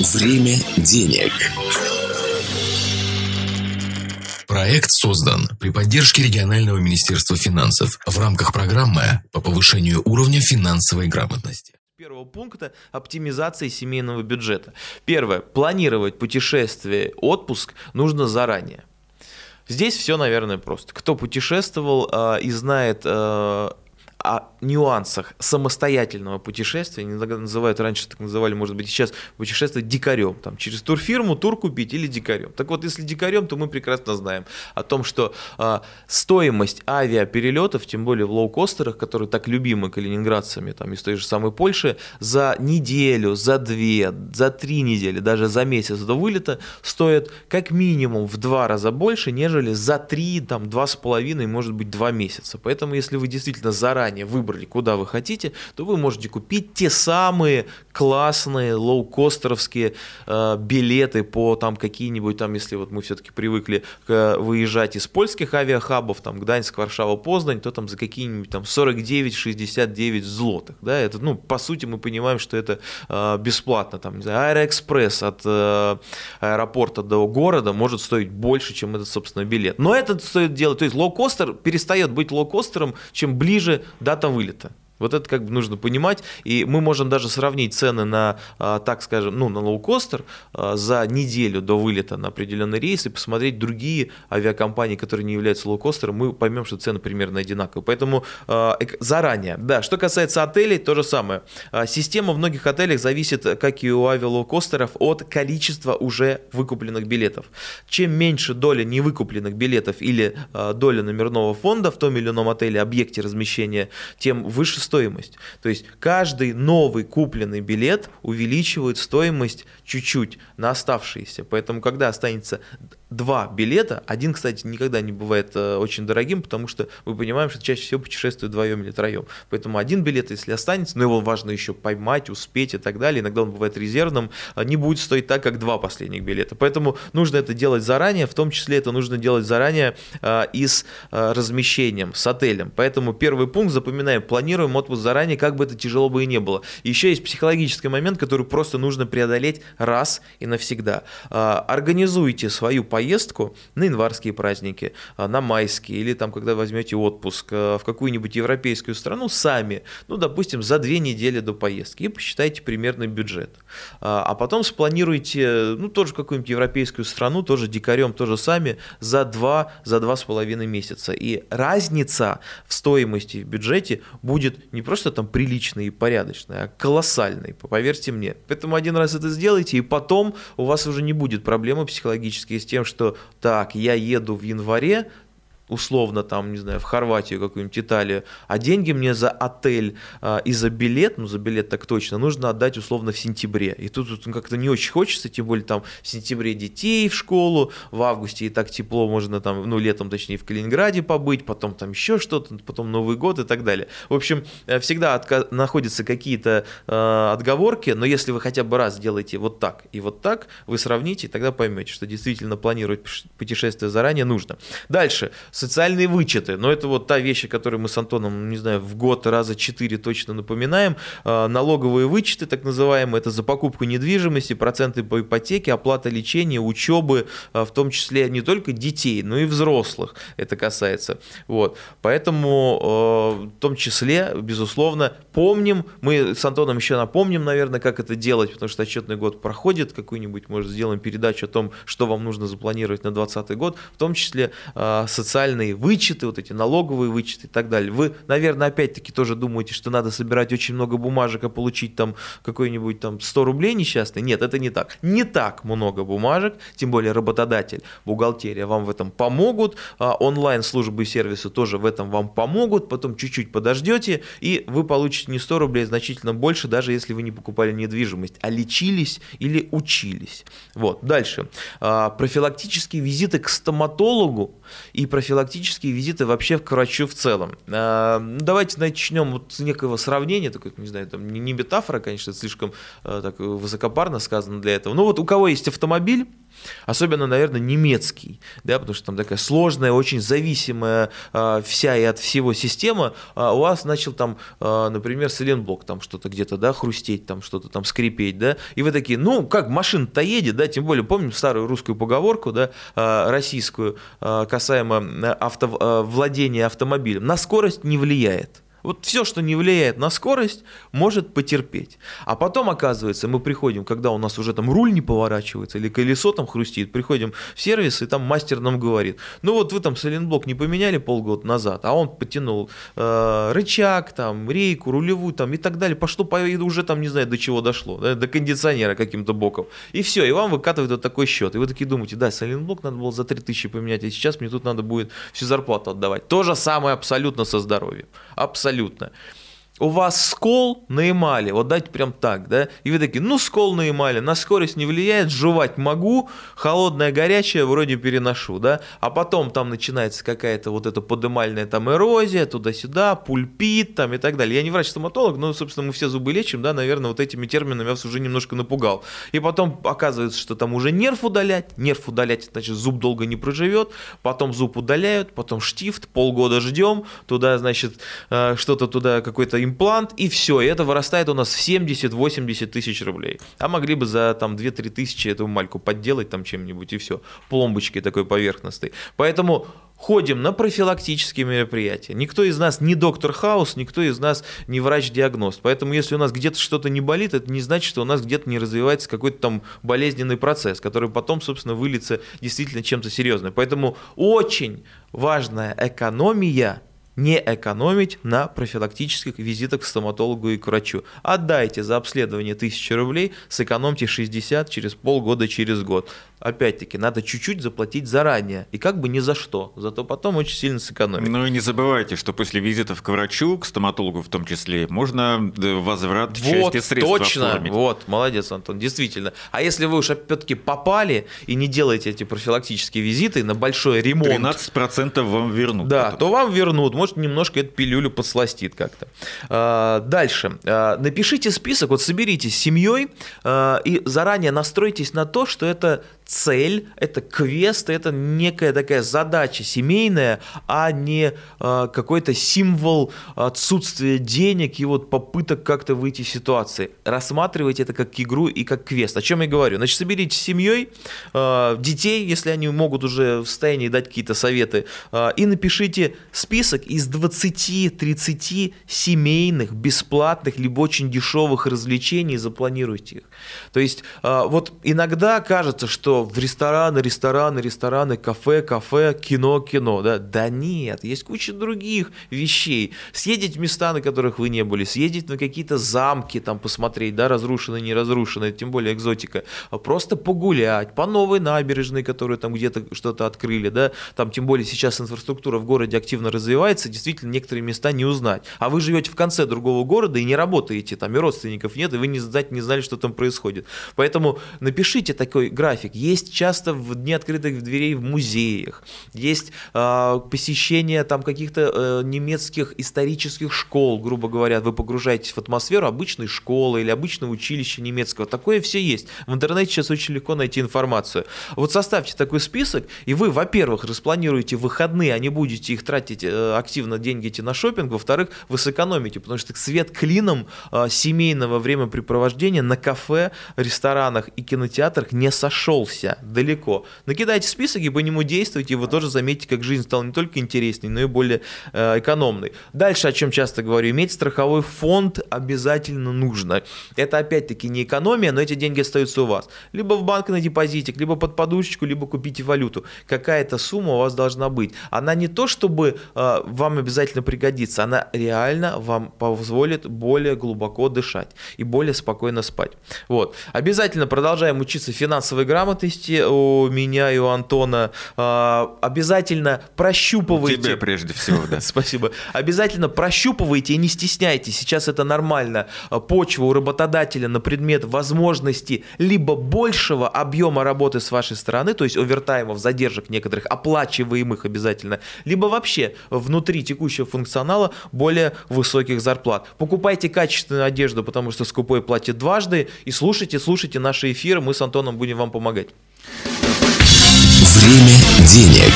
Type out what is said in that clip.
Время денег. Проект создан при поддержке регионального министерства финансов в рамках программы по повышению уровня финансовой грамотности первого пункта оптимизации семейного бюджета. Первое. Планировать путешествие, отпуск нужно заранее. Здесь все, наверное, просто. Кто путешествовал э, и знает э, о нюансах самостоятельного путешествия, они называют, раньше так называли, может быть, сейчас путешествовать дикарем, там, через турфирму тур купить или дикарем. Так вот, если дикарем, то мы прекрасно знаем о том, что э, стоимость авиаперелетов, тем более в лоукостерах, которые так любимы калининградцами там, из той же самой Польши, за неделю, за две, за три недели, даже за месяц до вылета стоят как минимум в два раза больше, нежели за три, там, два с половиной, может быть, два месяца. Поэтому, если вы действительно заранее заранее выбрали, куда вы хотите, то вы можете купить те самые классные лоукостеровские э, билеты по там какие-нибудь там, если вот мы все-таки привыкли к, выезжать из польских авиахабов, там Гданьск, Варшава, Познань, то там за какие-нибудь там 49-69 злотых, да, это, ну, по сути мы понимаем, что это э, бесплатно, там, не знаю, Аэроэкспресс от э, аэропорта до города может стоить больше, чем этот, собственно, билет. Но это стоит делать, то есть лоукостер перестает быть лоукостером, чем ближе дата вылета. Вот это как бы нужно понимать. И мы можем даже сравнить цены на, а, так скажем, ну, на лоукостер а, за неделю до вылета на определенный рейс и посмотреть другие авиакомпании, которые не являются лоукостером, мы поймем, что цены примерно одинаковые. Поэтому а, заранее. Да, что касается отелей, то же самое. Система в многих отелях зависит, как и у авиалоукостеров, от количества уже выкупленных билетов. Чем меньше доля невыкупленных билетов или доля номерного фонда в том или ином отеле, объекте размещения, тем выше стоимость. То есть каждый новый купленный билет увеличивает стоимость чуть-чуть на оставшиеся. Поэтому когда останется два билета. Один, кстати, никогда не бывает э, очень дорогим, потому что мы понимаем, что чаще всего путешествуют вдвоем или троем. Поэтому один билет, если останется, но его важно еще поймать, успеть и так далее, иногда он бывает резервным, э, не будет стоить так, как два последних билета. Поэтому нужно это делать заранее, в том числе это нужно делать заранее э, и с размещением, с отелем. Поэтому первый пункт, запоминаем, планируем отпуск заранее, как бы это тяжело бы и не было. Еще есть психологический момент, который просто нужно преодолеть раз и навсегда. Организуйте свою поездку на январские праздники, а, на майские, или там, когда возьмете отпуск а, в какую-нибудь европейскую страну сами, ну, допустим, за две недели до поездки, и посчитайте примерный бюджет. А, а потом спланируйте, ну, тоже какую-нибудь европейскую страну, тоже дикарем, тоже сами, за два, за два с половиной месяца. И разница в стоимости в бюджете будет не просто там приличной и порядочной, а колоссальной, поверьте мне. Поэтому один раз это сделайте, и потом у вас уже не будет проблемы психологические с тем, что так, я еду в январе, условно там, не знаю, в Хорватию какую-нибудь Италию, а деньги мне за отель э, и за билет, ну за билет так точно, нужно отдать условно в сентябре. И тут, тут как-то не очень хочется, тем более там в сентябре детей в школу, в августе и так тепло можно там, ну летом точнее в Калининграде побыть, потом там еще что-то, потом Новый год и так далее. В общем, э, всегда отка- находятся какие-то э, отговорки, но если вы хотя бы раз делаете вот так и вот так, вы сравните, тогда поймете, что действительно планировать путешествие заранее нужно. Дальше социальные вычеты. Но это вот та вещь, о которой мы с Антоном, не знаю, в год раза четыре точно напоминаем. А, налоговые вычеты, так называемые, это за покупку недвижимости, проценты по ипотеке, оплата лечения, учебы, а, в том числе не только детей, но и взрослых это касается. Вот. Поэтому а, в том числе, безусловно, помним, мы с Антоном еще напомним, наверное, как это делать, потому что отчетный год проходит, какую-нибудь, может, сделаем передачу о том, что вам нужно запланировать на 2020 год, в том числе социальные социальные вычеты, вот эти налоговые вычеты и так далее. Вы, наверное, опять-таки тоже думаете, что надо собирать очень много бумажек, а получить там какой-нибудь там 100 рублей несчастный. Нет, это не так. Не так много бумажек, тем более работодатель, бухгалтерия вам в этом помогут, а онлайн-службы и сервисы тоже в этом вам помогут, потом чуть-чуть подождете, и вы получите не 100 рублей, а значительно больше, даже если вы не покупали недвижимость, а лечились или учились. Вот, дальше. А, профилактические визиты к стоматологу и профилактические профилактические визиты вообще к врачу в целом. А, ну, давайте начнем вот с некого сравнения, такой, не знаю, там не метафора, конечно, слишком э, так высокопарно сказано для этого. Ну вот у кого есть автомобиль, особенно, наверное, немецкий, да, потому что там такая сложная, очень зависимая э, вся и от всего система, а у вас начал там, э, например, силенблок там что-то где-то, да, хрустеть, там что-то там скрипеть, да, и вы такие, ну, как машина-то едет, да, тем более, помним старую русскую поговорку, да, э, российскую, э, касаемо авто, э, владения автомобилем, на скорость не влияет. Вот все, что не влияет на скорость, может потерпеть. А потом, оказывается, мы приходим, когда у нас уже там руль не поворачивается или колесо там хрустит, приходим в сервис, и там мастер нам говорит, ну вот вы там сайлентблок не поменяли полгода назад, а он потянул э, рычаг, там, рейку, рулевую там и так далее, по что уже там не знаю до чего дошло, да, до кондиционера каким-то боком. И все, и вам выкатывают вот такой счет. И вы такие думаете, да, сайлентблок надо было за 3000 поменять, а сейчас мне тут надо будет всю зарплату отдавать. То же самое абсолютно со здоровьем. Абсолютно абсолютно. У вас скол на эмали, вот дайте прям так, да, и вы такие, ну скол на эмали, на скорость не влияет, жевать могу, холодное, горячее вроде переношу, да, а потом там начинается какая-то вот эта подымальная там эрозия, туда-сюда, пульпит там и так далее. Я не врач-стоматолог, но, собственно, мы все зубы лечим, да, наверное, вот этими терминами я вас уже немножко напугал. И потом оказывается, что там уже нерв удалять, нерв удалять, значит, зуб долго не проживет, потом зуб удаляют, потом штифт, полгода ждем, туда, значит, э, что-то туда, какой-то имплант, и все, и это вырастает у нас в 70-80 тысяч рублей. А могли бы за там 2-3 тысячи эту мальку подделать там чем-нибудь, и все, пломбочки такой поверхностной. Поэтому ходим на профилактические мероприятия. Никто из нас не доктор Хаус, никто из нас не врач-диагност. Поэтому если у нас где-то что-то не болит, это не значит, что у нас где-то не развивается какой-то там болезненный процесс, который потом, собственно, выльется действительно чем-то серьезным. Поэтому очень важная экономия не экономить на профилактических визитах к стоматологу и к врачу. Отдайте за обследование 1000 рублей, сэкономьте 60 через полгода, через год опять-таки, надо чуть-чуть заплатить заранее. И как бы ни за что. Зато потом очень сильно сэкономить. Ну и не забывайте, что после визитов к врачу, к стоматологу в том числе, можно э, возврат вот, части средств точно, оформить. Вот, молодец, Антон, действительно. А если вы уж опять-таки попали и не делаете эти профилактические визиты на большой ремонт... 13% вам вернут. Да, потом. то вам вернут. Может, немножко эту пилюлю подсластит как-то. А, дальше. А, напишите список, вот соберитесь с семьей а, и заранее настройтесь на то, что это цель, это квест, это некая такая задача семейная, а не э, какой-то символ отсутствия денег и вот попыток как-то выйти из ситуации. Рассматривайте это как игру и как квест. О чем я говорю? Значит, соберитесь с семьей, э, детей, если они могут уже в состоянии дать какие-то советы, э, и напишите список из 20-30 семейных, бесплатных, либо очень дешевых развлечений, запланируйте их. То есть э, вот иногда кажется, что в рестораны, рестораны, рестораны, кафе, кафе, кино, кино, да? Да нет, есть куча других вещей. Съездить в места, на которых вы не были, съездить на какие-то замки, там посмотреть, да, разрушенные, не разрушенные, тем более экзотика. А просто погулять по новой набережной, которую там где-то что-то открыли, да, там тем более сейчас инфраструктура в городе активно развивается, действительно некоторые места не узнать. А вы живете в конце другого города и не работаете, там и родственников нет, и вы не знать не знали, что там происходит. Поэтому напишите такой график есть часто в дни открытых дверей в музеях, есть э, посещение там каких-то э, немецких исторических школ, грубо говоря, вы погружаетесь в атмосферу обычной школы или обычного училища немецкого. Такое все есть. В интернете сейчас очень легко найти информацию. Вот составьте такой список, и вы, во-первых, распланируете выходные, а не будете их тратить э, активно деньги эти на шопинг, во-вторых, вы сэкономите, потому что свет клином э, семейного времяпрепровождения на кафе, ресторанах и кинотеатрах не сошелся вся, далеко. Накидайте список и по нему действуйте, и вы тоже заметите, как жизнь стала не только интересней, но и более э, экономной. Дальше, о чем часто говорю, иметь страховой фонд обязательно нужно. Это опять-таки не экономия, но эти деньги остаются у вас. Либо в банк на депозитик, либо под подушечку, либо купите валюту. Какая-то сумма у вас должна быть. Она не то, чтобы э, вам обязательно пригодится, она реально вам позволит более глубоко дышать и более спокойно спать. Вот. Обязательно продолжаем учиться финансовой грамотности грамотности у меня и у Антона. А, обязательно прощупывайте. Тебе прежде всего, да. Спасибо. Обязательно прощупывайте и не стесняйтесь. Сейчас это нормально. А, почва у работодателя на предмет возможности либо большего объема работы с вашей стороны, то есть овертаймов, задержек некоторых, оплачиваемых обязательно, либо вообще внутри текущего функционала более высоких зарплат. Покупайте качественную одежду, потому что скупой платит дважды, и слушайте, слушайте наши эфиры, мы с Антоном будем вам помогать. Время денег.